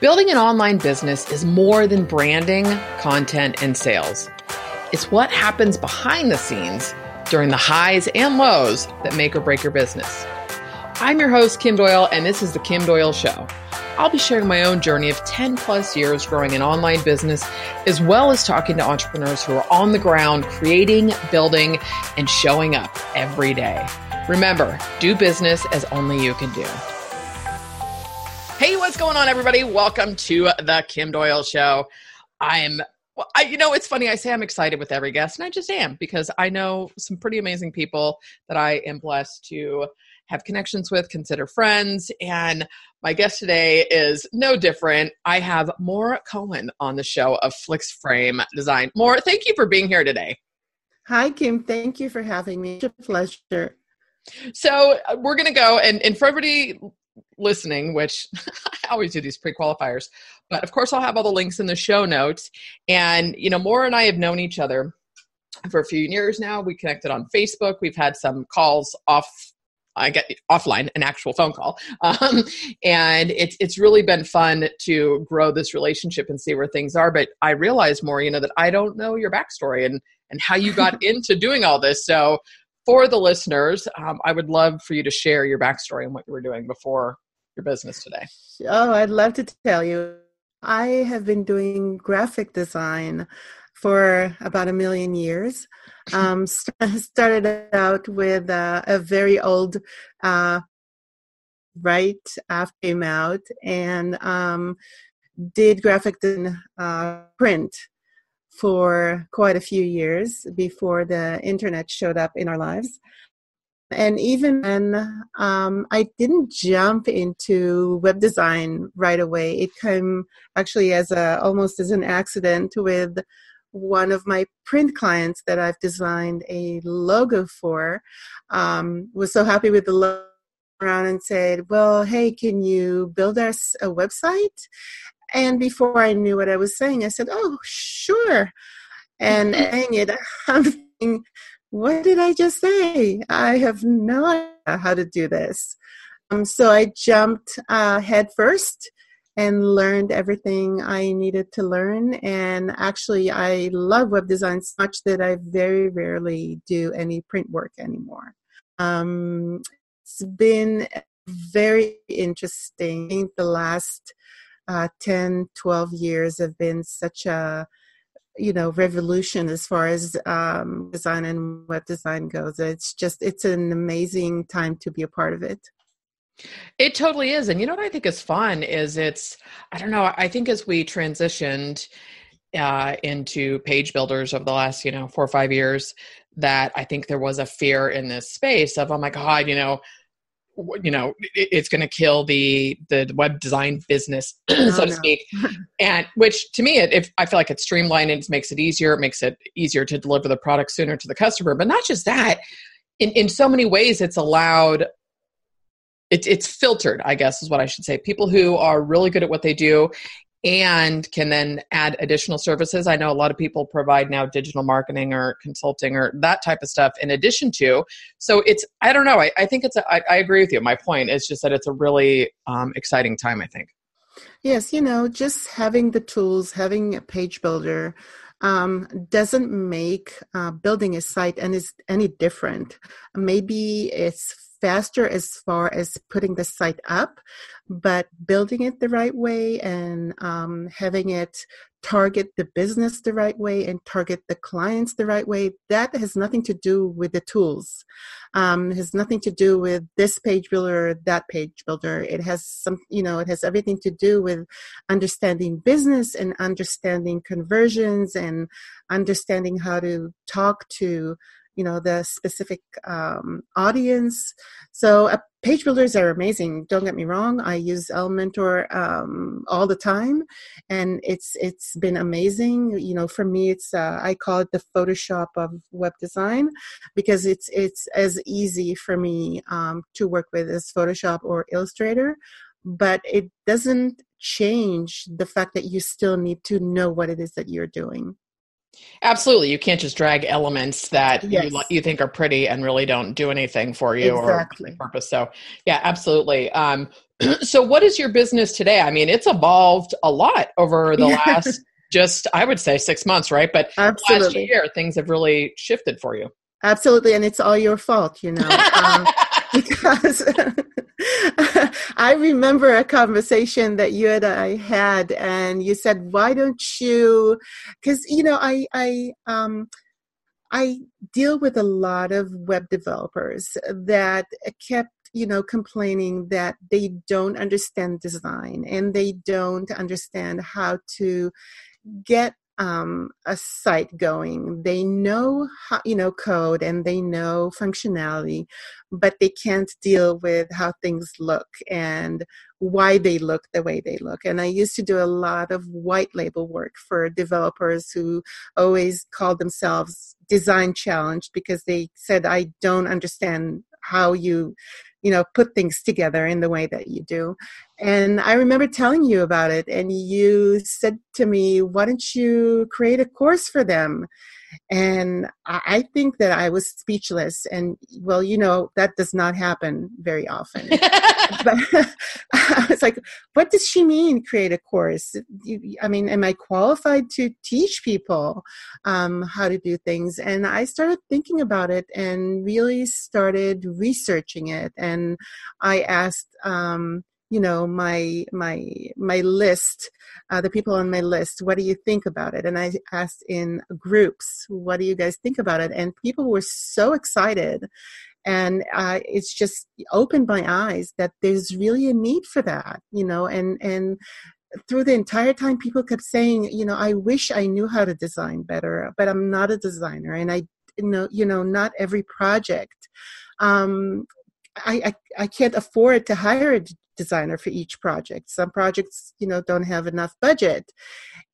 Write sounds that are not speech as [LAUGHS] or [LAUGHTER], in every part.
Building an online business is more than branding, content, and sales. It's what happens behind the scenes during the highs and lows that make or break your business. I'm your host, Kim Doyle, and this is The Kim Doyle Show. I'll be sharing my own journey of 10 plus years growing an online business, as well as talking to entrepreneurs who are on the ground creating, building, and showing up every day. Remember, do business as only you can do. Hey, what's going on, everybody? Welcome to the Kim Doyle Show. I'm, I, you know, it's funny. I say I'm excited with every guest, and I just am because I know some pretty amazing people that I am blessed to have connections with, consider friends. And my guest today is no different. I have Mor Cohen on the show of Flix Frame Design. Maura, thank you for being here today. Hi, Kim. Thank you for having me. It's a pleasure. So uh, we're going to go, and, and for everybody listening, which [LAUGHS] I always do these pre-qualifiers, but of course I'll have all the links in the show notes. And you know, Mor and I have known each other for a few years now. We connected on Facebook. We've had some calls off. I get offline an actual phone call, [LAUGHS] um, and it's it's really been fun to grow this relationship and see where things are. But I realized Mor, you know, that I don't know your backstory and and how you got [LAUGHS] into doing all this. So for the listeners, um, I would love for you to share your backstory and what you were doing before your business today. Oh, I'd love to tell you. I have been doing graphic design for about a million years. [LAUGHS] Um, started out with uh, a very old uh, right after came out and um, did graphic design uh, print for quite a few years before the internet showed up in our lives. And even then, um, I didn't jump into web design right away. It came actually as a almost as an accident with one of my print clients that I've designed a logo for. Um, was so happy with the logo around and said, "Well, hey, can you build us a website?" And before I knew what I was saying, I said, "Oh, sure." And hang it, I'm thinking, what did I just say? I have no idea how to do this. Um, so I jumped uh, head first and learned everything I needed to learn. And actually, I love web design so much that I very rarely do any print work anymore. Um, it's been very interesting. The last uh, 10, 12 years have been such a you know revolution as far as um, design and web design goes. It's just it's an amazing time to be a part of it. It totally is, and you know what I think is fun is it's I don't know I think as we transitioned uh, into page builders over the last you know four or five years that I think there was a fear in this space of oh my god you know you know it's going to kill the the web design business [CLEARS THROAT] oh, so to no. speak. [LAUGHS] And which to me it, if i feel like it's streamlined it makes it easier it makes it easier to deliver the product sooner to the customer. But not just that in, in so many ways it's allowed it, it's filtered i guess is what i should say. People who are really good at what they do and can then add additional services. I know a lot of people provide now digital marketing or consulting or that type of stuff in addition to. So it's, I don't know, I, I think it's, a, I, I agree with you. My point is just that it's a really um, exciting time, I think. Yes, you know, just having the tools, having a page builder, um, doesn't make uh, building a site any, any different. Maybe it's faster as far as putting the site up, but building it the right way and um, having it target the business the right way and target the clients the right way that has nothing to do with the tools. Um, has nothing to do with this page builder that page builder. It has some you know it has everything to do with understanding business and understanding conversions and understanding how to talk to you know the specific um, audience. So uh, page builders are amazing. Don't get me wrong. I use elementor um, all the time and it's it's been amazing. You know for me it's uh, i call it the photoshop of web design because it's it's as easy for me um, to work with as photoshop or illustrator but it doesn't change the fact that you still need to know what it is that you're doing Absolutely, you can't just drag elements that Yes. you you think are pretty and really don't do anything for you Exactly. or purpose. So, yeah, absolutely. Um, [CLEARS THROAT] so, what is your business today? I mean, it's evolved a lot over the [LAUGHS] last just I would say six months, right? But last year things have really shifted for you. Absolutely. And it's all your fault, you know. Um, [LAUGHS] because [LAUGHS] I remember a conversation that you and I had, and you said, "Why don't you?" Because you know, I I um I deal with a lot of web developers that kept you know complaining that they don't understand design and they don't understand how to get um, a site going. They know how, you know code and they know functionality, but they can't deal with how things look and why they look the way they look. And I used to do a lot of white label work for developers who always called themselves design challenged because they said I don't understand how you you know put things together in the way that you do. And i remember telling you about it and you said to me why don't you create a course for them and i think that i was speechless and well you know that does not happen very often [LAUGHS] but [LAUGHS] I was like, what does she mean create a course? I mean, am I qualified to teach people um, how to do things? And I started thinking about it and really started researching it. And I asked, um, you know, my my my list, uh, the people on my list, what do you think about it? And I asked in groups, what do you guys think about it? And people were so excited and uh, it's just opened my eyes that there's really a need for that you know and and through the entire time people kept saying you know i wish i knew how to design better but i'm not a designer and i know you know not every project um I, I i can't afford to hire a designer for each project. Some projects you know don't have enough budget.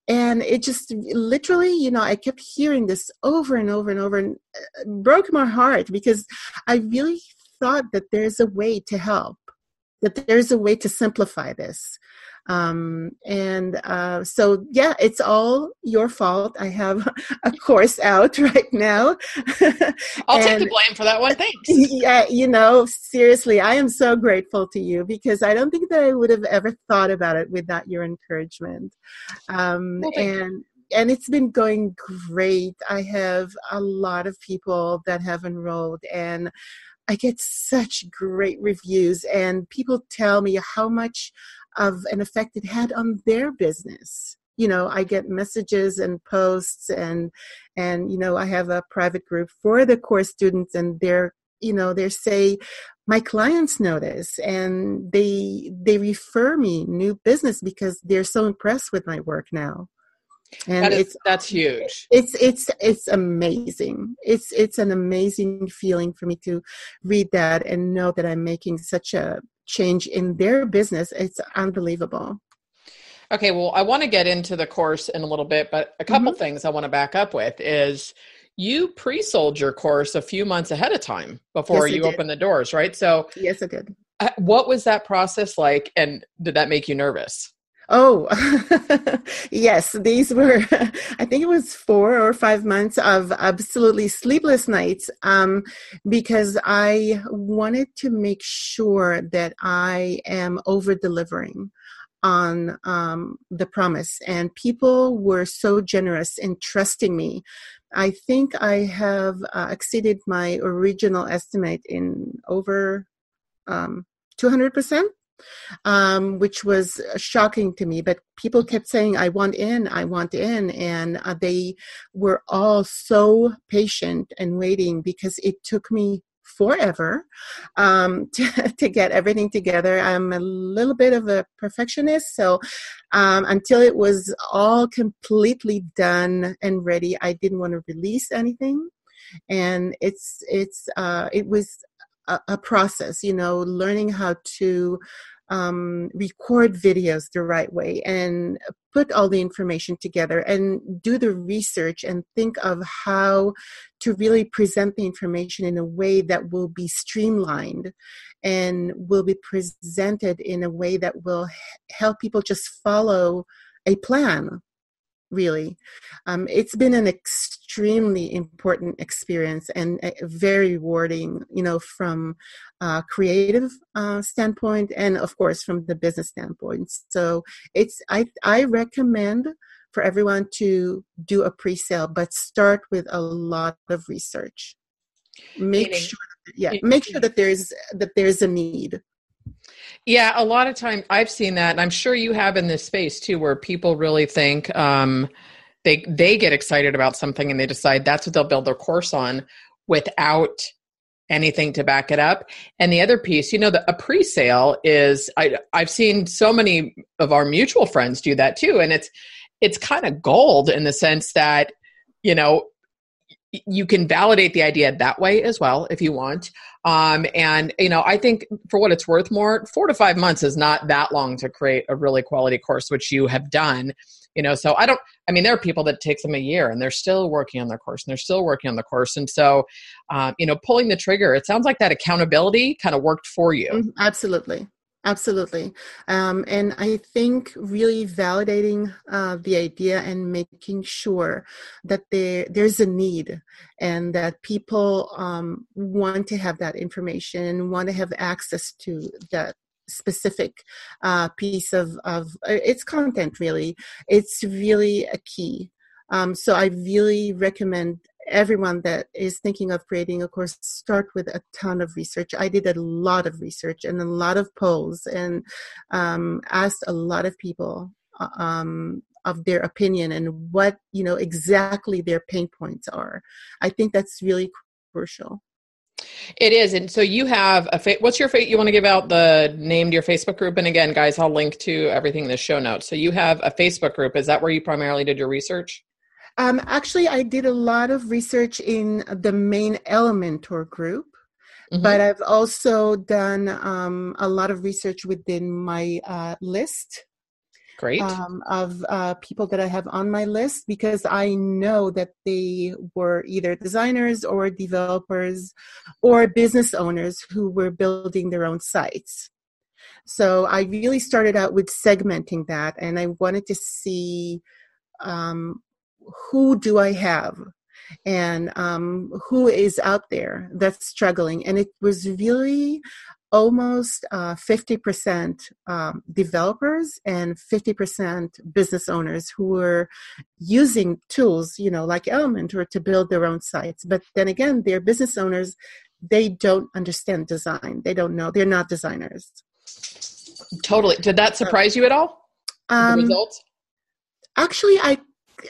And it just literally you know i kept hearing this over and over and over and uh, broke my heart because i really thought that there's a way to help that there's a way to simplify this um, and uh, so yeah it's all your fault. I have [LAUGHS] a course out [LAUGHS] right now. [LAUGHS] I'll take the blame for that one. Thanks. Yeah you know seriously i am so grateful to you because i don't think that i would have ever thought about it without your encouragement. Um, well, and and it's been going great. I have a lot of people that have enrolled and I get such great reviews, and people tell me how much of an effect it had on their business. You know, I get messages and posts, and and you know, I have a private group for the course students, and they're you know they say my clients know this and they they refer me new business because they're so impressed with my work now and that is, it's that's huge. it's it's it's amazing. It's it's an amazing feeling for me to read that and know that i'm making such a change in their business. It's unbelievable. Okay well i want to get into the course in a little bit but a couple mm-hmm. things i want to back up with is you pre-sold your course a few months ahead of time before yes, you opened the doors right? So yes i did. what was that process like and did that make you nervous Oh, [LAUGHS] yes. These were, [LAUGHS] I think it was four or five months of absolutely sleepless nights um, because I wanted to make sure that I am over delivering on um, the promise. And people were so generous in trusting me. I think I have uh, exceeded my original estimate in over um, 200% um, which was shocking to me. But people kept saying, I want in, I want in. And uh, they were all so patient and waiting because it took me forever um, [LAUGHS] to, to, get everything together. I'm a little bit of a perfectionist, so um, until it was all completely done and ready, I didn't want to release anything. And it's it's uh, it was a, process, you know, learning how to um, record videos the right way and put all the information together and do the research and think of how to really present the information in a way that will be streamlined and will be presented in a way that will help people just follow a plan really. Um, it's been an extremely important experience and very rewarding, you know, from a creative uh, standpoint and of course from the business standpoint. So it's I I recommend for everyone to do a pre-sale, but start with a lot of research. Make Meaning, sure, yeah, make sure that there's that there's a need. Yeah, a lot of time I've seen that, and I'm sure you have in this space too, where people really think um, they they get excited about something and they decide that's what they'll build their course on without anything to back it up. And the other piece, you know, the, a pre-sale is I I've seen so many of our mutual friends do that too, and it's it's kind of gold in the sense that you know you can validate the idea that way as well if you want. Um, and you know i think for what it's worth Mor four to five months is not that long to create a really quality course which you have done you know so i don't i mean there are people that takes them a year and they're still working on their course and they're still working on the course and so um, you know pulling the trigger it sounds like that accountability kind of worked for you mm-hmm. absolutely Absolutely. Um, and I think really validating uh, the idea and making sure that there, there's a need and that people um, want to have that information, and want to have access to that specific uh, piece of, of uh, its content really. It's really a key. Um, so i really recommend everyone that is thinking of creating a course start with a ton of research. I did a lot of research and a lot of polls and um, asked a lot of people uh, um, of their opinion and what you know exactly their pain points are. I think that's really crucial it is and so you have a fa- what's your fate you want to give out the name to your facebook group and again guys i'll link to everything in the show notes so you have a facebook group is that where you primarily did your research um, actually, I did a lot of research in the main Elementor group, mm-hmm. but I've also done um, a lot of research within my uh, list. Great. Um, of uh, people that I have on my list because I know that they were either designers or developers or business owners who were building their own sites. So I really started out with segmenting that and I wanted to see um, who do I have? And um, who is out there that's struggling? And it was really almost uh, 50% um, developers and 50% business owners who were using tools, you know, like Elementor to build their own sites. But then again, they're business owners. They don't understand design. They don't know. They're not designers. Totally. Did that surprise you at all? Um, the results? Actually, I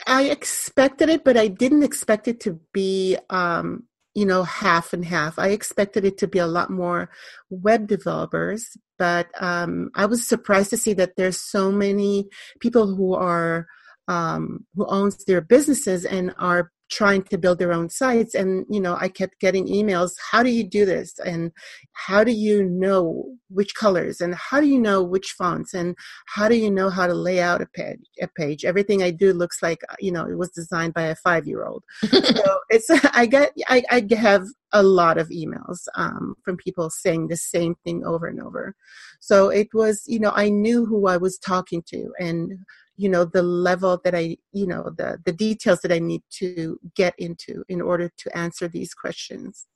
I expected it, but I didn't expect it to be, um, you know, half and half. I expected it to be a lot more web developers, but um, I was surprised to see that there's so many people who are um, who owns their businesses and are trying to build their own sites. And you know i kept getting emails how do you do this? And how do you know which colors? And how do you know which fonts? And how do you know how to lay out a page a page? Everything i do looks like you know it was designed by a five year old [LAUGHS] so it's [LAUGHS] i get I, I have a lot of emails um, from people saying the same thing over and over. So it was you know i knew who i was talking to and you know the level that i you know the the details that i need to get into in order to answer these questions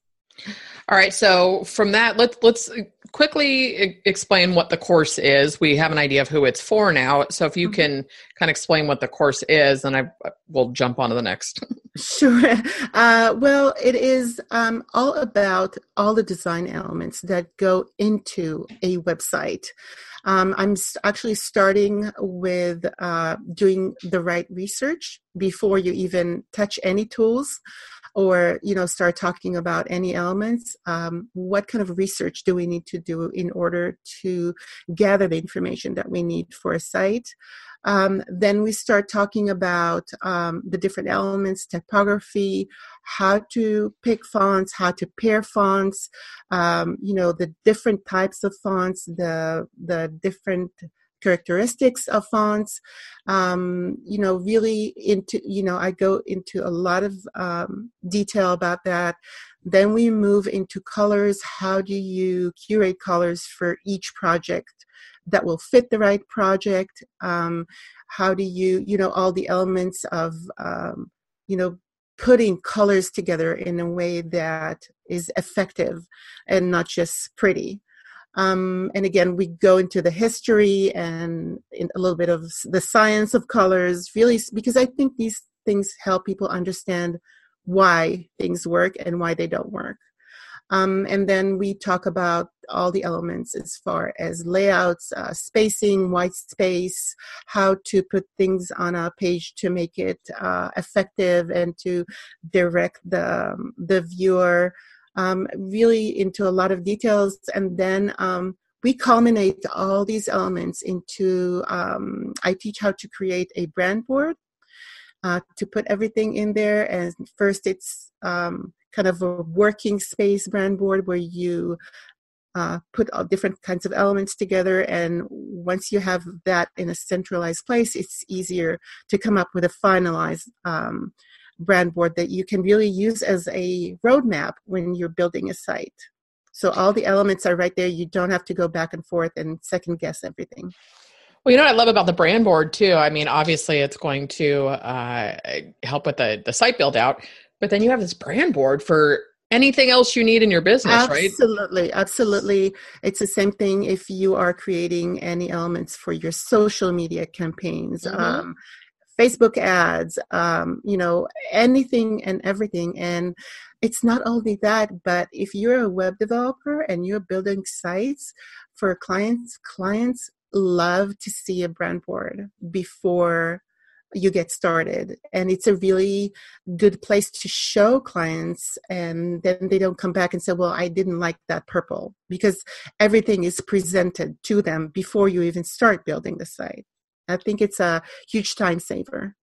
all right so from that let's let's quickly explain what the course is. We have an idea of who it's for now so if you mm-hmm. can kind of explain what the course is then i will jump on to the next. [LAUGHS] Sure. Uh, well it is um, all about all the design elements that go into a website. Um, I'm actually starting with uh, doing the right research before you even touch any tools or you know start talking about any elements um, what kind of research do we need to do in order to gather the information that we need for a site? Um, then we start talking about um, the different elements, typography, how to pick fonts, how to pair fonts, um, you know, the different types of fonts, the the different characteristics of fonts. Um, you know really into you know i go into a lot of um, detail about that. Then we move into colors. How do you curate colors for each project that will fit the right project? Um, how do you you know all the elements of um, you know putting colors together in a way that is effective and not just pretty um, and again we go into the history and a little bit of the science of colors really because i think these things help people understand why things work and why they don't work. Um, and then we talk about all the elements as far as layouts, uh, spacing, white space, how to put things on a page to make it uh, effective and to direct the, um, the viewer um, really into a lot of details. And then um, we culminate all these elements into, um, I teach how to create a brand board. Uh, to put everything in there, and first it's um, kind of a working space brand board where you uh, put all different kinds of elements together. And once you have that in a centralized place, it's easier to come up with a finalized um, brand board that you can really use as a roadmap when you're building a site. So all the elements are right there. You don't have to go back and forth and second guess everything. Well, you know what I love about the brand board too. I mean, obviously, it's going to uh, help with the the site build out, but then you have this brand board for anything else you need in your business, absolutely, right? Absolutely. Absolutely. It's the same thing if you are creating any elements for your social media campaigns. Mm-hmm. Um, Facebook ads, um, you know, anything and everything. And it's not only that, but if you're a web developer and you're building sites for clients, clients love to see a brand board before you get started and it's a really good place to show clients and then they don't come back and say well i didn't like that purple because everything is presented to them before you even start building the site i think it's a huge time saver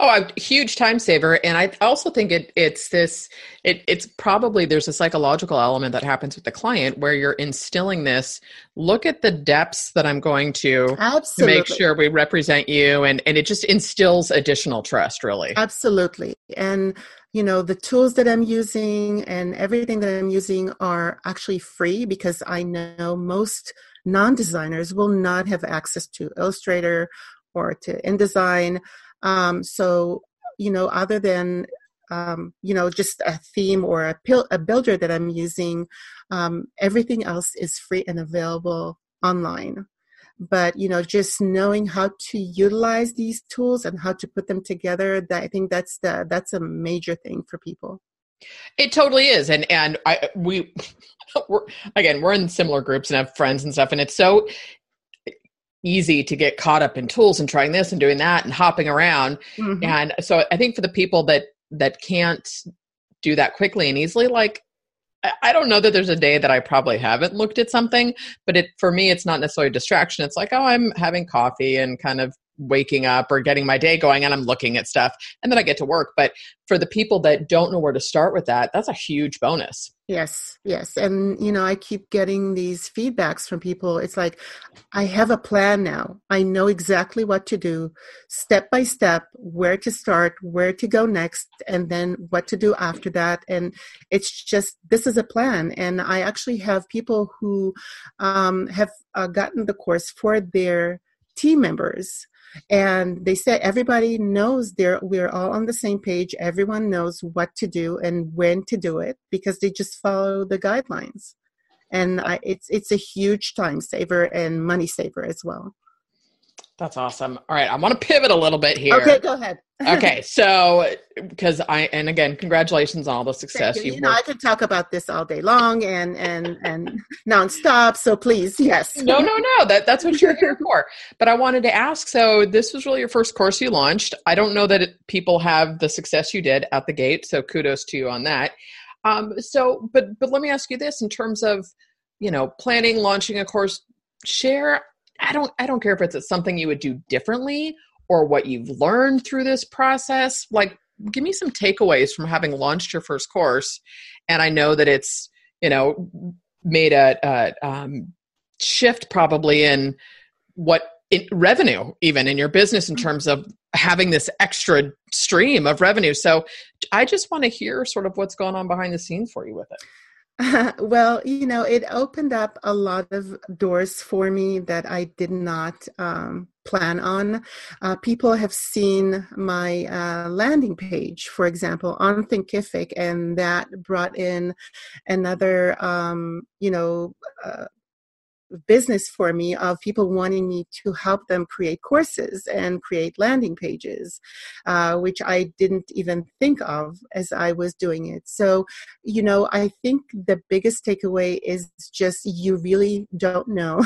Oh, a huge time saver, and I also think it it's this it it's probably there's a psychological element that happens with the client where you're instilling this. Look at the depths that I'm going to Absolutely. to make sure we represent you, and and it just instills additional trust, really. Absolutely, and you know the tools that I'm using and everything that I'm using are actually free because I know most non-designers will not have access to Illustrator or to InDesign um, so, you know, other than um, you know just a theme or a, pil- a builder that I'm using, um, everything else is free and available online. But you know, just knowing how to utilize these tools and how to put them together, that I think that's the that's a major thing for people. It totally is, and and I we [LAUGHS] we're, again we're in similar groups and have friends and stuff, and it's so easy to get caught up in tools and trying this and doing that and hopping around. Mm-hmm. And so I think for the people that that can't do that quickly and easily, like I don't know that there's a day that I probably haven't looked at something, but it for me it's not necessarily a distraction. It's like, oh, I'm having coffee and kind of waking up or getting my day going and I'm looking at stuff and then I get to work. But for the people that don't know where to start with that, that's a huge bonus. Yes, yes. And, you know, I keep getting these feedbacks from people. It's like, I have a plan now. I know exactly what to do, step by step, where to start, where to go next, and then what to do after that. And it's just, this is a plan. And I actually have people who um, have uh, gotten the course for their team members. And they said everybody knows they're we're all on the same page. Everyone knows what to do and when to do it because they just follow the guidelines. And I, it's it's a huge time saver and money saver as well that's awesome. All right, I want to pivot a little bit here. Okay, go ahead. okay, [LAUGHS] so because I and again, congratulations on all the success you. you know, I could talk about this all day long and and and nonstop. So please, yes. no, no, no. That that's what you're here for. But I wanted to ask. So this was really your first course you launched. I don't know that it, people have the success you did at the gate. So kudos to you on that. Um, so, but but let me ask you this in terms of you know planning, launching a course. Share I don't I don't care if it's something you would do differently or what you've learned through this process. Like give me some takeaways from having launched your first course. And I know that it's, you know, made a, a um, shift probably in what in revenue even in your business in terms of having this extra stream of revenue. So i just want to hear sort of what's going on behind the scenes for you with it [LAUGHS] well, you know, it opened up a lot of doors for me that I did not um, plan on. Uh, people have seen my uh, landing page, for example, on Thinkific, and that brought in another, um, you know, uh, business for me of people wanting me to help them create courses and create landing pages, uh, which I didn't even think of as I was doing it. So, you know, I think the biggest takeaway is just you really don't know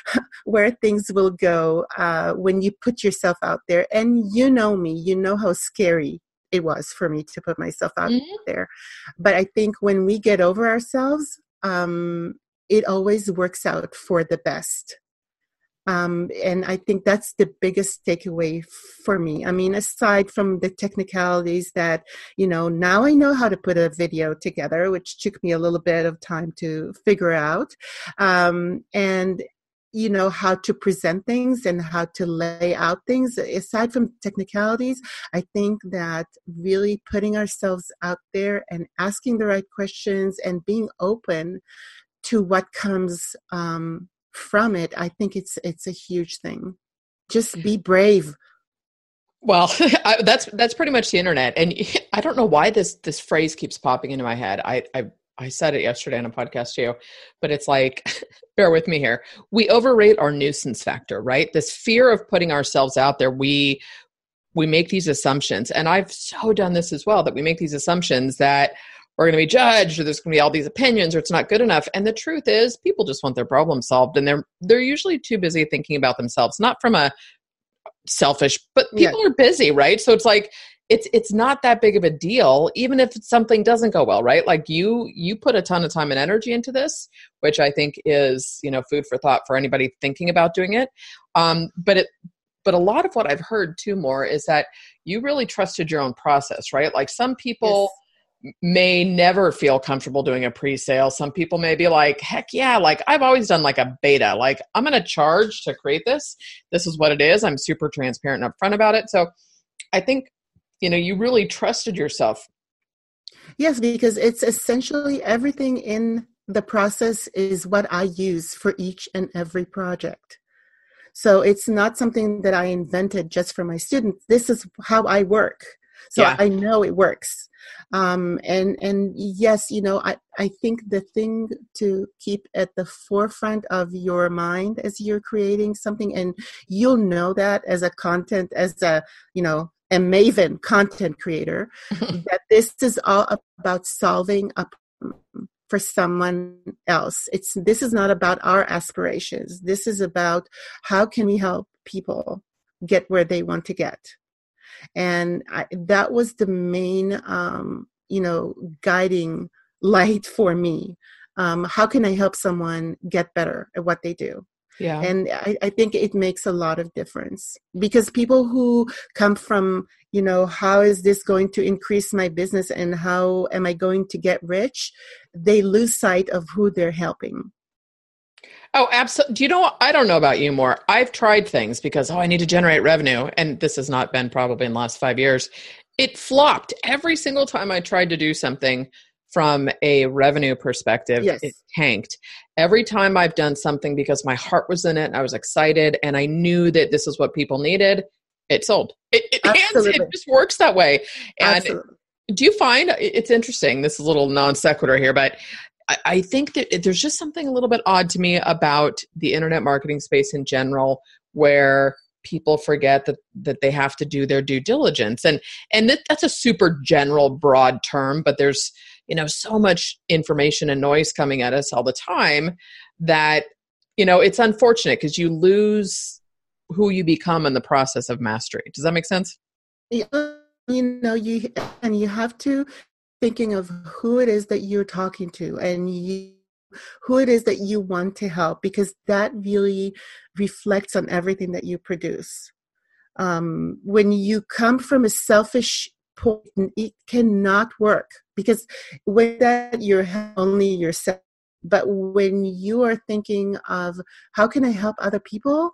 [LAUGHS] where things will go uh, when you put yourself out there. And you know me, you know how scary it was for me to put myself out mm-hmm. there. But I think when we get over ourselves, um, it always works out for the best. Um, and I think that's the biggest takeaway for me. I mean, aside from the technicalities that, you know, now I know how to put a video together, which took me a little bit of time to figure out. Um, and you know how to present things and how to lay out things aside from technicalities i think that really putting ourselves out there and asking the right questions and being open to what comes um, from it, I think it's it's a huge thing. Just be brave. Well, [LAUGHS] I, that's that's pretty much the internet, and [LAUGHS] I don't know why this this phrase keeps popping into my head. I I, I said it yesterday on a podcast too, but it's like, [LAUGHS] bear with me here. We overrate our nuisance factor, right? This fear of putting ourselves out there. We we make these assumptions, and I've so done this as well. That we make these assumptions that we're going to be judged or there's going to be all these opinions or it's not good enough. And the truth is people just want their problem solved and they're they're usually too busy thinking about themselves not from a selfish but people yeah. are busy right? So it's like it's it's not that big of a deal even if something doesn't go well right? Like you you put a ton of time and energy into this which i think is you know food for thought for anybody thinking about doing it. Um but it but a lot of what i've heard too Mor is that you really trusted your own process right? Like some people yes may never feel comfortable doing a pre-sale. Some people may be like heck yeah like i've always done like a beta. Like i'm going to charge to create this. This is what it is. I'm super transparent and upfront about it. So i think you know you really trusted yourself. Yes because it's essentially everything in the process is what i use for each and every project. So it's not something that i invented just for my students. This is how i work so yeah. i know it works. Um, and and yes you know I, I think the thing to keep at the forefront of your mind as you're creating something and you'll know that as a content as a you know a maven content creator [LAUGHS] that this is all about solving a for someone else. It's this is not about our aspirations. This is about how can we help people get where they want to get and I, that was the main um, you know guiding light [LAUGHS] for me. Um, how can i help someone get better at what they do? Yeah. And I, I, think it makes a lot of difference because people who come from you know how is this going to increase my business and how am i going to get rich? They lose sight of who they're helping Oh, absolutely. Do you know? I don't know about you Mor. I've tried things because, oh, I need to generate revenue. And this has not been probably in the last five years. It flopped every single time I tried to do something from a revenue perspective. Yes. It tanked. Every time I've done something because my heart was in it and I was excited and I knew that this is what people needed, it sold. It, it, [LAUGHS] it just works that way. And Absolutely. do you find it's interesting? This is a little non sequitur here, but I, think that there's just something a little bit odd to me about the internet marketing space in general, where people forget that that they have to do their due diligence. And and that, that's a super general broad term but there's you know so much information and noise coming at us all the time that you know it's unfortunate because you lose who you become in the process of mastery. Does that make sense? Yeah, you know you and you have to thinking of who it is that you're talking to and you who it is that you want to help because that really reflects on everything that you produce. Um, when you come from a selfish point it cannot work because with that you're only yourself. But when you are thinking of how can i help other people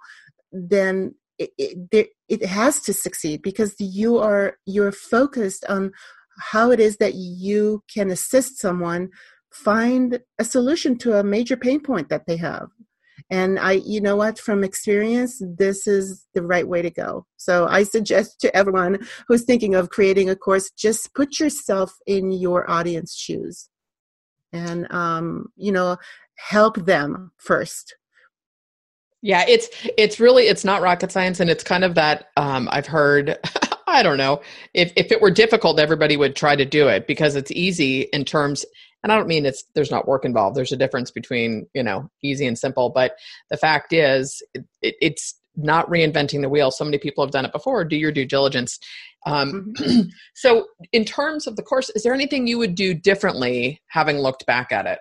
then it, it, it has to succeed because you are you're focused on how it is that you can assist someone find a solution to a major pain point that they have. And i you know what from experience this is the right way to go. So i suggest to everyone who's thinking of creating a course just put yourself in your audience shoes. And um, you know help them first. Yeah it's it's really it's not rocket science and it's kind of that um, i've heard [LAUGHS] i don't know. If if it were difficult everybody would try to do it because it's easy in terms and i don't mean it's there's not work involved. There's a difference between you know easy and simple. But the fact is it, it, it's not reinventing the wheel. So many people have done it before. Do your due diligence. Um, mm-hmm. [CLEARS THROAT] so in terms of the course is there anything you would do differently having looked back at it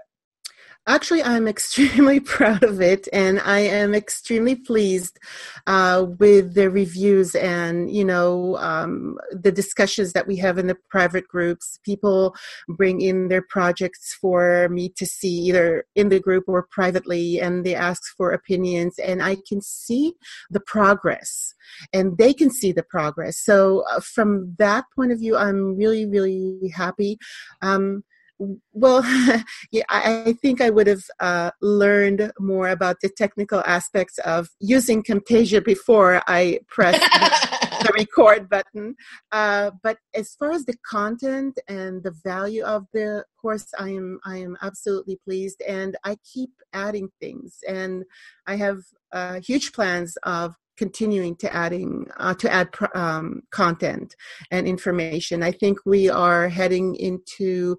Actually, I'm [LAUGHS] extremely proud of it, and I am extremely pleased uh, with the reviews and you know um, the discussions that we have in the private groups. People bring in their projects for me to see either in the group or privately, and they ask for opinions, and I can see the progress, and they can see the progress. So, uh, from that point of view, I'm really, really happy. Um, well, [LAUGHS] yeah, I think I would have uh, learned more about the technical aspects of using Camtasia before I pressed the, [LAUGHS] record button. Uh, but as far as the content and the value of the course, I am I am absolutely pleased, and I keep adding things, and I have uh, huge plans of continuing to adding uh, to add um, content and information. I think we are heading into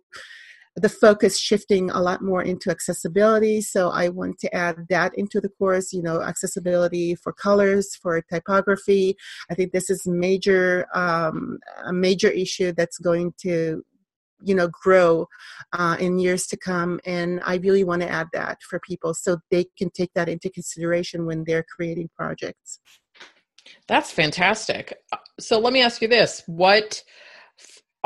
the focus shifting a lot more into accessibility. So I want to add that into the course, you know, accessibility for colors, for typography. I think this is major, um, a major issue that's going to you know grow uh, in years to come and i really want to add that for people so they can take that into consideration when they're creating projects that's fantastic so let me ask you this what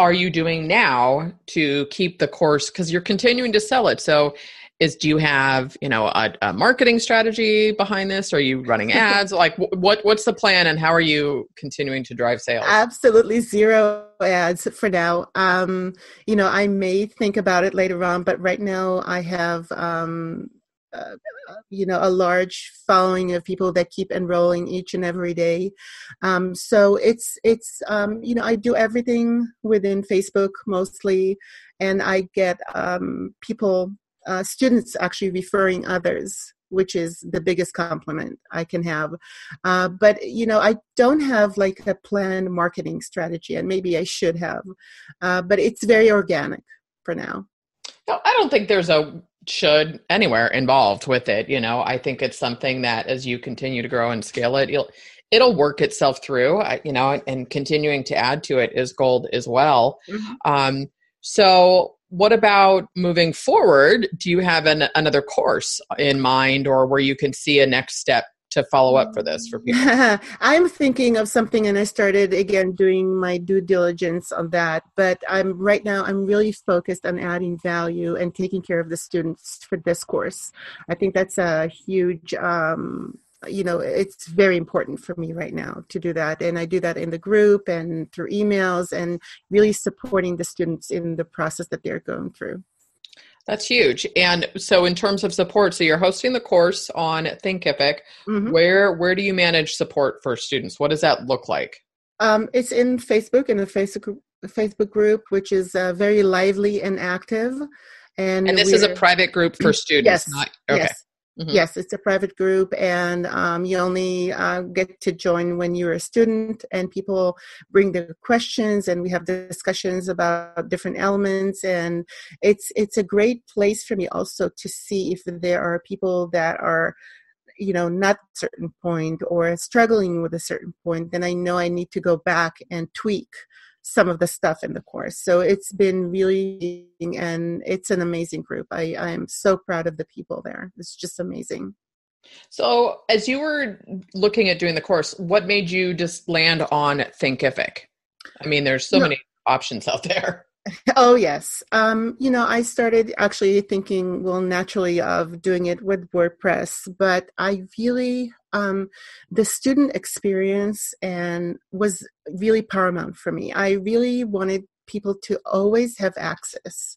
are you doing now to keep the course? Because you're continuing to sell it. So is do you have you know a, a marketing strategy behind this? Are you running [LAUGHS] ads? Like what what's the plan and how are you continuing to drive sales? Absolutely zero ads for now. Um you know i may think about it later on but right now i have um uh, you know a large following of people that keep enrolling each and every day. Um, so it's it's um, you know i do everything within facebook mostly and i get um, people uh, students actually referring others which is the biggest compliment i can have. Uh, but you know i don't have like a planned marketing strategy and maybe i should have uh, but it's very organic for now. No, I don't think there's a should anywhere involved with it you know? I think it's something that as you continue to grow and scale it you'll it'll work itself through you know and continuing to add to it is gold as well. Mm-hmm. um, so what about moving forward? Do you have an, another course in mind or where you can see a next step to follow up for this for [LAUGHS] people? I'm thinking of something and I started again doing my due diligence on that. But I'm right now I'm really focused on adding value and taking care of the students for this course. I think that's a huge um, you know it's very important for me right now to do that and i do that in the group and through emails and really supporting the students in the process that they're going through that's huge. And so in terms of support, so you're hosting the course on Thinkific. Mm-hmm. Where where do you manage support for students? What does that look like? Um, it's in Facebook in the Facebook Facebook group, which is uh, very lively and active. And, and this is a private group for [CLEARS THROAT] students. yes. Not, okay. Yes. Mm-hmm. Yes, it's a private group, and um, you only uh, get to join when you're a student, and people bring their questions, and we have discussions about different elements, and it's it's a great place for me also to see if there are people that are you know not a certain point or struggling with a certain point then i know i need to go back and tweak some of the stuff in the course. So it's been really, and it's an amazing group. I, I am so proud of the people there. It's just amazing. So, as you were looking at doing the course, what made you just land on Thinkific? I mean, there's so no. many options out there. [LAUGHS] Oh, yes. Um, you know, I started actually thinking, well, naturally, of doing it with WordPress, but I really, um, the student experience and was really paramount for me. I really wanted people to always have access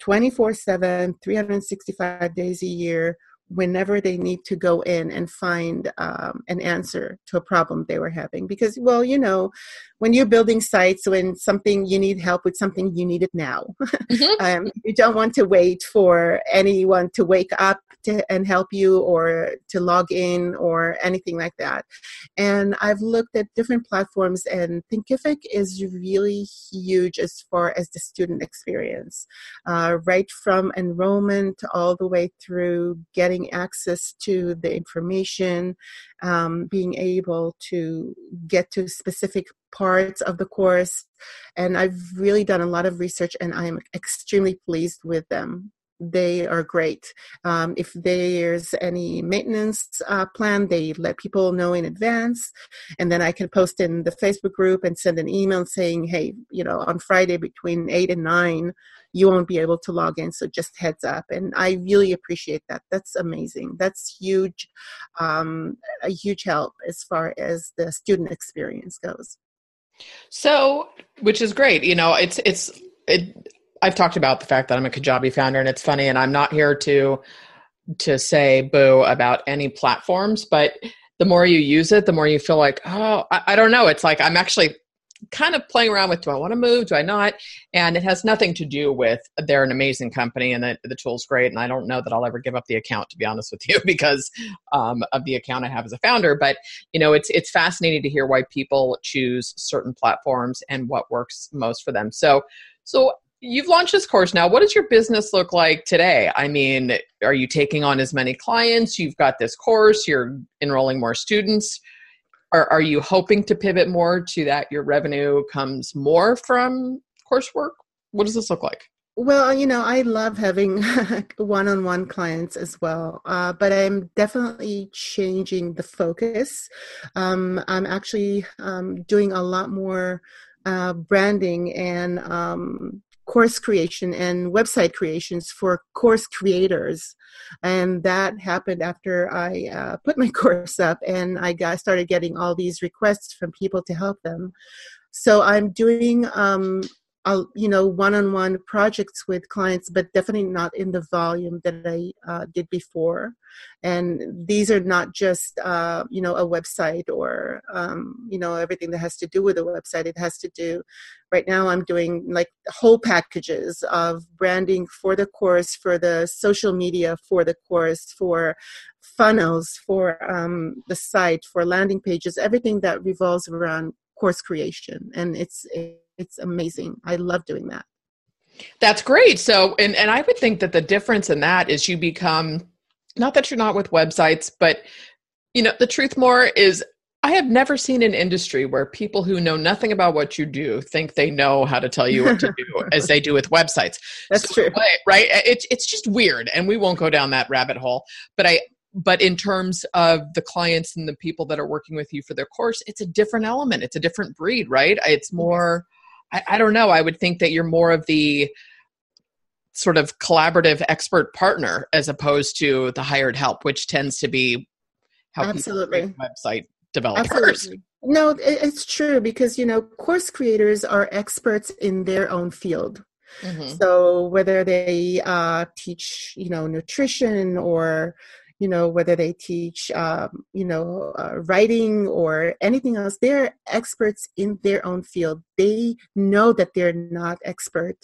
24 7, 365 days a year whenever they need to go in and find um, an answer to a problem they were having. Because well you know when you're building sites when something you need help with something you need it now. Mm-hmm. [LAUGHS] um, you don't want to wait for anyone to wake up to, and help you or to log in or anything like that. And i've looked at different platforms and thinkific is really huge as far as the student experience uh, right from enrollment all the way through getting access to the information um, being able to get to specific parts of the course. And I've really done a lot of research and I'm extremely pleased with them. They are great. Um, if there's any maintenance uh, plan, they let people know in advance. And then I can post in the Facebook group and send an email saying, hey, you know, on Friday between 8 and 9, you won't be able to log in. So just heads up. And I really appreciate that. That's amazing. That's huge, um, a huge help as far as the student experience goes. So, which is great. You know, it's it's it, I've talked about the fact that I'm a Kajabi founder, and it's funny. And I'm not here to to say boo about any platforms, but the more you use it, the more you feel like, oh, I, I don't know. It's like I'm actually kind of playing around with do I want to move? Do I not? And it has nothing to do with they're an amazing company and the, the tool's great. And I don't know that I'll ever give up the account, to be honest with [LAUGHS] you, because um, of the account I have as a founder. But you know, it's it's fascinating to hear why people choose certain platforms and what works most for them. So so you've launched this course now. What does your business look like today? I mean are you taking on as many clients? You've got this course. You're enrolling more students. Are, are you hoping to pivot more to that your revenue comes more from coursework? What does this look like? Well you know i love having [LAUGHS] one-on-one clients as well uh, but i'm definitely changing the focus. Um, i'm actually um, doing a lot more uh, branding and um, course creation and website creations for course creators. And that happened after i uh, put my [LAUGHS] course up and i got started getting all these requests from people to help them. So i'm doing um, You know, one-on-one projects with clients, but definitely not in the volume that I uh, did before. And these are not just, uh, you know, a website or, um, you know, everything that has to do with a website. It has to do. Right now, I'm doing like whole packages of branding for the course, for the social media for the course, for funnels, for um, the site, for landing pages, everything that revolves around course creation. And it's it's amazing. I love doing that. That's great. So, and, and I would think that the difference in that is you become, not that you're not with websites, but you know, the truth more is I have never seen an industry where people who know nothing about what you do think they know how to tell you what to do [LAUGHS] as they do with websites. That's so, true. Right. It's, it's just weird. And we won't go down that rabbit hole. But I, but in terms of the clients and the people that are working with you for their course, it's a different element. It's a different breed, right? It's more, I, I don't know. I would think that you're more of the sort of collaborative expert partner as opposed to the hired help, which tends to be how Absolutely. website developers. Absolutely. No, it's true because you know course creators are experts in their own field. Mm-hmm. So whether they uh, teach, you know, nutrition or you know whether they teach um, you know uh, writing or anything else they're experts in their own field. They know that they're not expert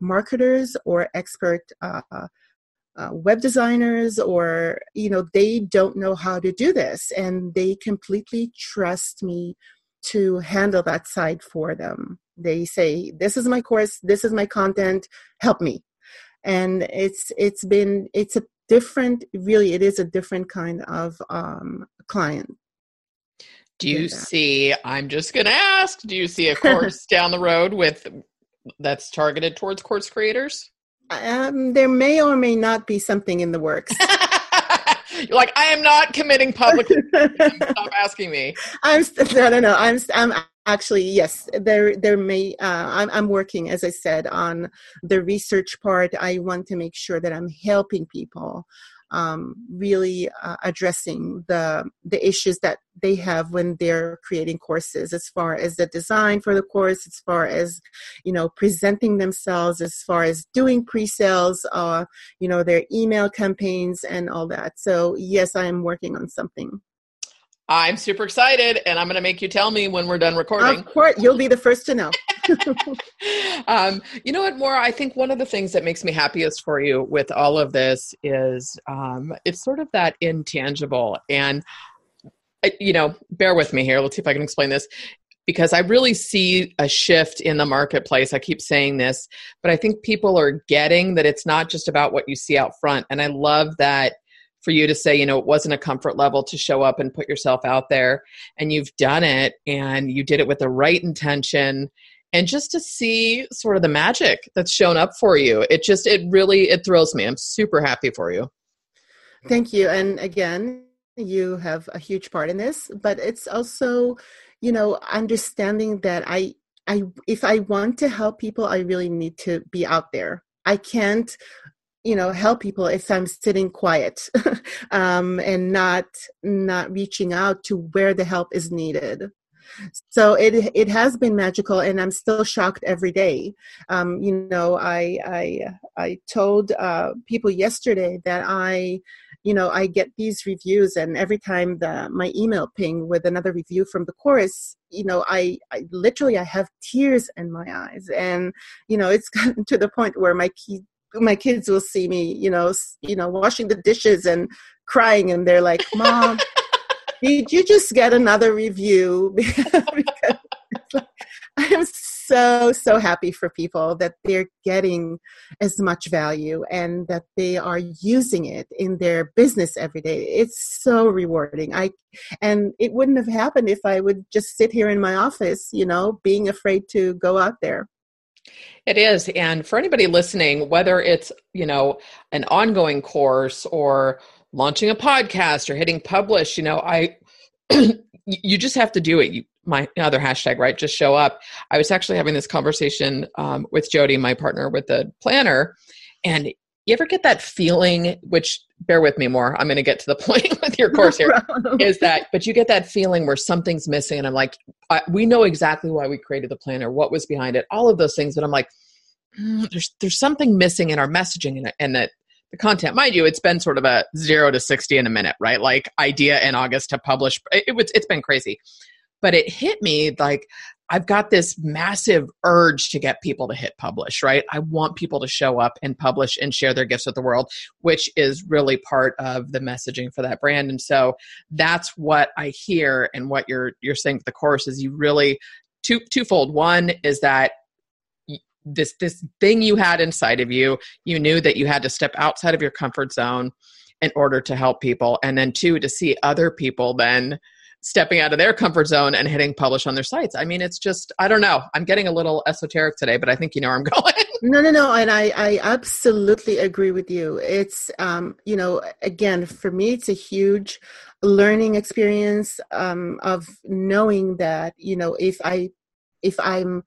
marketers or expert uh, uh, web designers or you know they don't know how to do this and they completely trust me to handle that side for them. They say this is my course this is my content help me. And it's it's been it's a different really it is a different kind of um, client do you see i'm just going to ask do you see a course [LAUGHS] down the road with that's targeted towards course creators um, there may or may not be something in the works [LAUGHS] You're like, I am not committing publicly. [LAUGHS] Stop asking me. I'm no, no, no. I'm I'm actually yes there there may uh, I'm, I'm working as i said on the research part. I want to make sure that i'm helping people um, really uh, addressing the the issues that they have when they're creating courses as far as the design for the course as far as you know presenting themselves as far as doing pre-sales uh, you know their email campaigns and all that. So yes i am working on something I'm super excited, and I'm going to make you tell me when we're done recording. Of course, you'll be the first to know. [LAUGHS] [LAUGHS] um, you know what, Mor? I think one of the things that makes me happiest for you with all of this is um, it's sort of that intangible. And, uh, you know, bear with me here. Let's see if I can explain this because I really see a shift in the marketplace. I keep saying this, but I think people are getting that it's not just about what you see out front. And I love that for you to say, you know, it wasn't a comfort level to show up and put yourself out there and you've done it and you did it with the right intention and just to see sort of the magic that's shown up for you. It just it really it thrills me. I'm super happy for you. Thank you. And again, you have a huge part in this, but it's also, you know, understanding that I I if I want to help people, I really need to be out there. I can't you know help people if i'm sitting quiet [LAUGHS] um, and not not reaching out to where the help is needed. So it it has been magical and i'm still shocked every day. Um, you know i i i told uh, people yesterday that i you know i get these reviews and every time the my email ping with another review from the course you know I, I literally i have tears in my eyes. And you know it's [LAUGHS] gotten to the point where my key my kids will see me, you know, you know, washing the dishes and crying, and they're like, "Mom, [LAUGHS] did you just get another review?" [LAUGHS] because I am so so happy for people that they're getting as much value and that they are using it in their business every day. It's so rewarding. I and it wouldn't have happened if I would just sit here in my office, you know, being afraid to go out there. It is. And for anybody listening, whether it's, you know, an ongoing course or launching a podcast or hitting publish, you know, I [CLEARS THROAT] you just have to do it. You, my other hashtag, right? Just show up. I was actually having this conversation um, with Jody, my partner with the planner, and you ever get that feeling which bear with me Mor i'm going to get to the [LAUGHS] point with your course here [LAUGHS] is that but you get that feeling where something's missing and i'm like I, we know exactly why we created the planner what was behind it all of those things but i'm like mm, there's there's something missing in our messaging and, and that the content. Mind you it's been sort of a 0 to 60 in a minute right? Like idea in august to publish it, it, it's been crazy. But it hit me like I've got this massive urge to get people to hit publish, right? I want people to show up and publish and share their gifts with the world, which is really part of the messaging for that brand. And so that's what I hear and what you're you're saying with the course is you really two twofold. One is that this this thing you had inside of you, you knew that you had to step outside of your comfort zone in order to help people. And then two, to see other people then stepping out of their comfort zone and hitting publish on their sites. I mean, it's just, I don't know. I'm getting a little esoteric today, but I think you know where I'm [LAUGHS] going. no, no, no. And I, I absolutely agree with you. It's, um, you know, again, for me, it's a huge learning experience um, of knowing that, you know, if I, if I'm,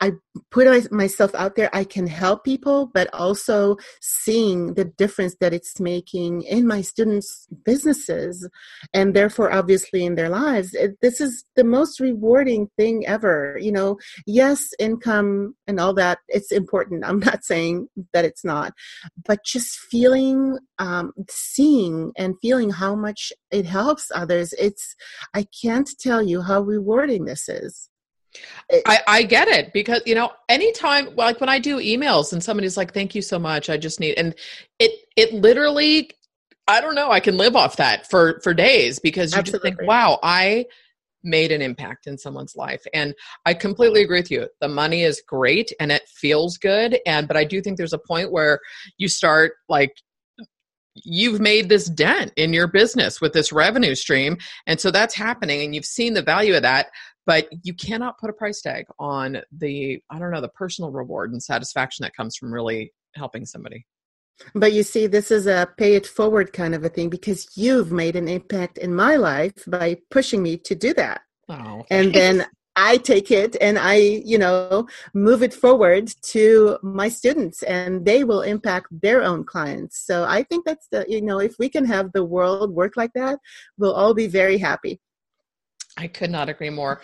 I put myself out there, I can help people, but also seeing the difference that it's making in my students' businesses and therefore, obviously, in their lives. It, this is the most rewarding thing ever. You know, yes, income and all that, it's important. I'm not [LAUGHS] saying that it's not, but just feeling, um, seeing and feeling how much it helps others, it's, I can't tell you how rewarding this is. I, I get it because you know anytime like when I do emails and somebody's like thank you so much I just need and it it literally I don't know I can live off that for for days because you Absolutely. just think wow I made an impact in someone's life and I completely agree with you the money is great and it feels good and but I do think there's a point where you start like you've made this dent in your business with this revenue stream and so that's happening and you've seen the value of that but you cannot put a price tag on the i don't know the personal reward and satisfaction that comes from really helping somebody but you see this is a pay it forward kind of a thing because you've made an impact in my life by pushing me to do that oh, and then I take it and I, you know, move it forward to my students and they will impact their own clients. So I think that's the, you know, if we can have the world work like that, we'll all be very happy. I could not agree more.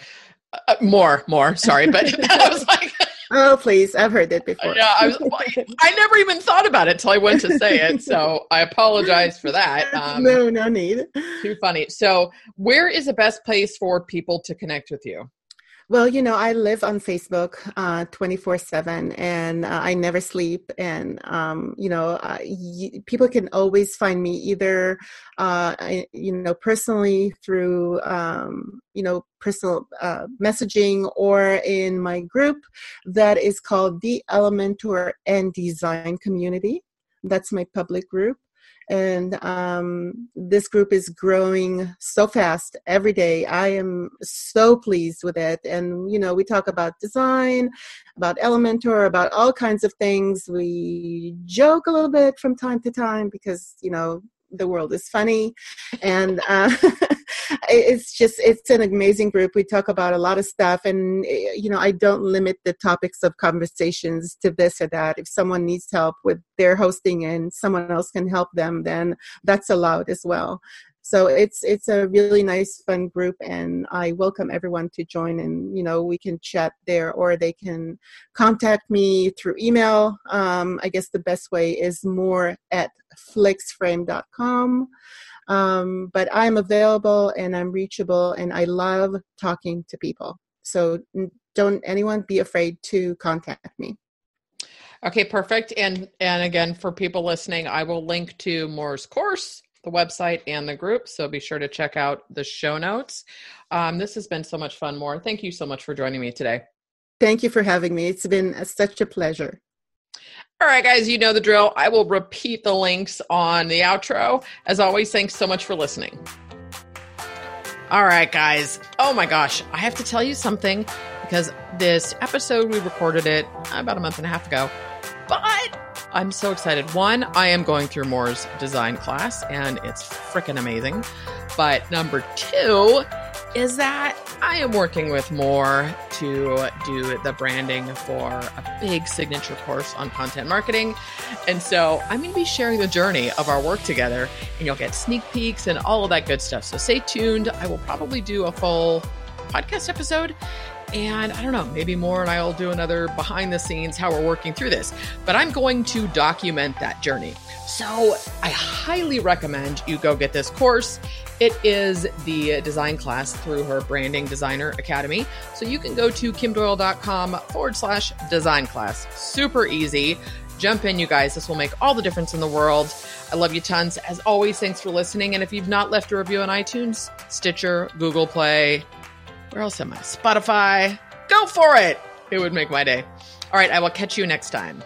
Uh, uh more, more, sorry, but [LAUGHS] I was like, [LAUGHS] Oh, please. I've heard that before. Yeah, I was. I never even thought about it till I went to say it. So I apologize for that. [LAUGHS] Um, no, no need. Too funny. So, where is the best place for people to connect with you? Well, you know, I live on Facebook uh, 24 7 and uh, I never sleep. And, um, you know, uh, y- people can always find me either, uh, you know, personally through, um, you know, personal uh, messaging or in my group that is called the Elementor and Design Community. That's my public group and um, this group is growing so fast every day. I am so pleased with it. And you know we talk about design about elementor about all kinds of things. We joke a little bit from time to time because you know the world is funny. And uh, [LAUGHS] it's just it's an amazing group. We talk about a lot of stuff and eh, you know i don't limit the topics of conversations to this or that. If someone needs help with their hosting and someone else can help them then that's allowed as well. So it's it's a really nice fun group and i welcome everyone to join and you know we can chat there or they can contact me through email. Um, i guess the best way is Mor at flixframe.com um, but i'm available and i'm reachable and i love talking to people so don't anyone be afraid to contact me okay perfect and and again for people listening i will link to Mor's course the website and the group. So be sure to check out the show notes. Um, this has been so much fun, Mor. Thank you so much for joining me today. Thank you for having me. It's been such a pleasure. All right, guys, you know the drill. I will repeat the links on the outro. As always, thanks so much for listening. All right, guys. Oh my gosh, I have to tell you something because this episode we recorded it about a month and a half ago, but I'm so excited. One, I am going through Mor's design class and it's freaking amazing. But number two is that I am working with Mor to do the branding for a big signature course on content marketing. And so I'm going to be sharing the journey of our work together and you'll get sneak peeks and all of that good stuff. So stay tuned. I will probably do a full podcast episode and I don't know, maybe Mor and I'll do another behind the scenes how we're working through this. But I'm going to document that journey. So I highly recommend you go get this course. It is the design class through her Branding Designer Academy. So you can go to kimdoyle.com forward slash design class. Super easy. Jump in, you guys. This will make all the difference in the world. I love you tons. As always, thanks for listening. And if you've not left a review on iTunes, Stitcher, Google Play, where else am I? Spotify. Go for it. It would make my day. All right, I will catch you next time.